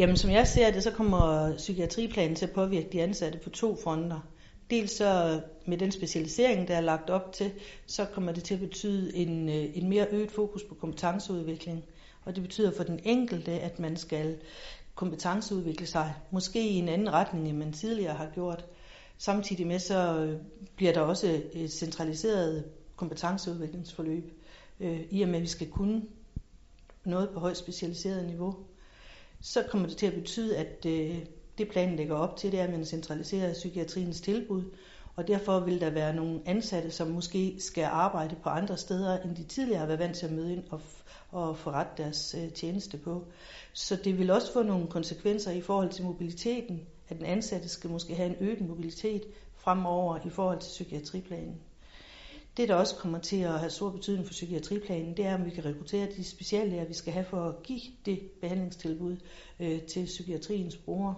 Jamen som jeg ser det, så kommer psykiatriplanen til at påvirke de ansatte på to fronter. Dels så med den specialisering, der er lagt op til, så kommer det til at betyde en, øh, en mere øget fokus på kompetenceudvikling. Og det betyder for den enkelte, at man skal kompetenceudvikle sig, måske i en anden retning, end man tidligere har gjort. Samtidig med så øh, bliver der også et centraliseret kompetenceudviklingsforløb, øh, i og med at vi skal kunne noget på højt specialiseret niveau. Så kommer det til at betyde, at øh, det planen lægger op til, det er, at man centraliserer psykiatriens tilbud, og derfor vil der være nogle ansatte, som måske skal arbejde på andre steder, end de tidligere har været vant til at møde ind og, og forrette deres øh, tjeneste på. Så det vil også få nogle konsekvenser i forhold til mobiliteten, at den ansatte skal måske have en øget mobilitet fremover i forhold til psykiatriplanen. Det, der også kommer til at have stor betydning for psykiatriplanen, det er, om vi kan rekruttere de speciallæger, vi skal have for at give det behandlingstilbud øh, til psykiatriens brugere.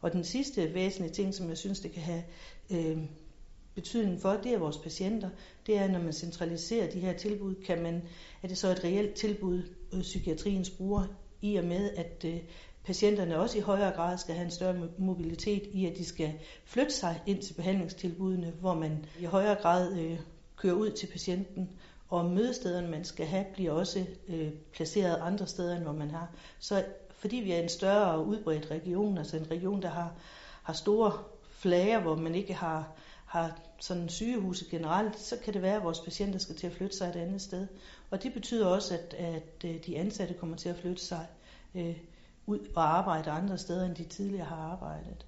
Og den sidste væsentlige ting, som jeg synes, det kan have øh, betydning for, det er vores patienter. Det er, når man centraliserer de her tilbud, kan man, er det så et reelt tilbud, øh, psykiatriens bruger, i og med, at øh, patienterne også i højere grad skal have en større mobilitet i, at de skal flytte sig ind til behandlingstilbudene, hvor man i højere grad øh, kører ud til patienten, og mødestederne, man skal have, bliver også øh, placeret andre steder, end hvor man har. Så fordi vi er en større og udbredt region, altså en region, der har, har store flager, hvor man ikke har, har sådan sygehuse generelt, så kan det være, at vores patienter skal til at flytte sig et andet sted. Og det betyder også, at, at øh, de ansatte kommer til at flytte sig øh, ud og arbejde andre steder, end de tidligere har arbejdet.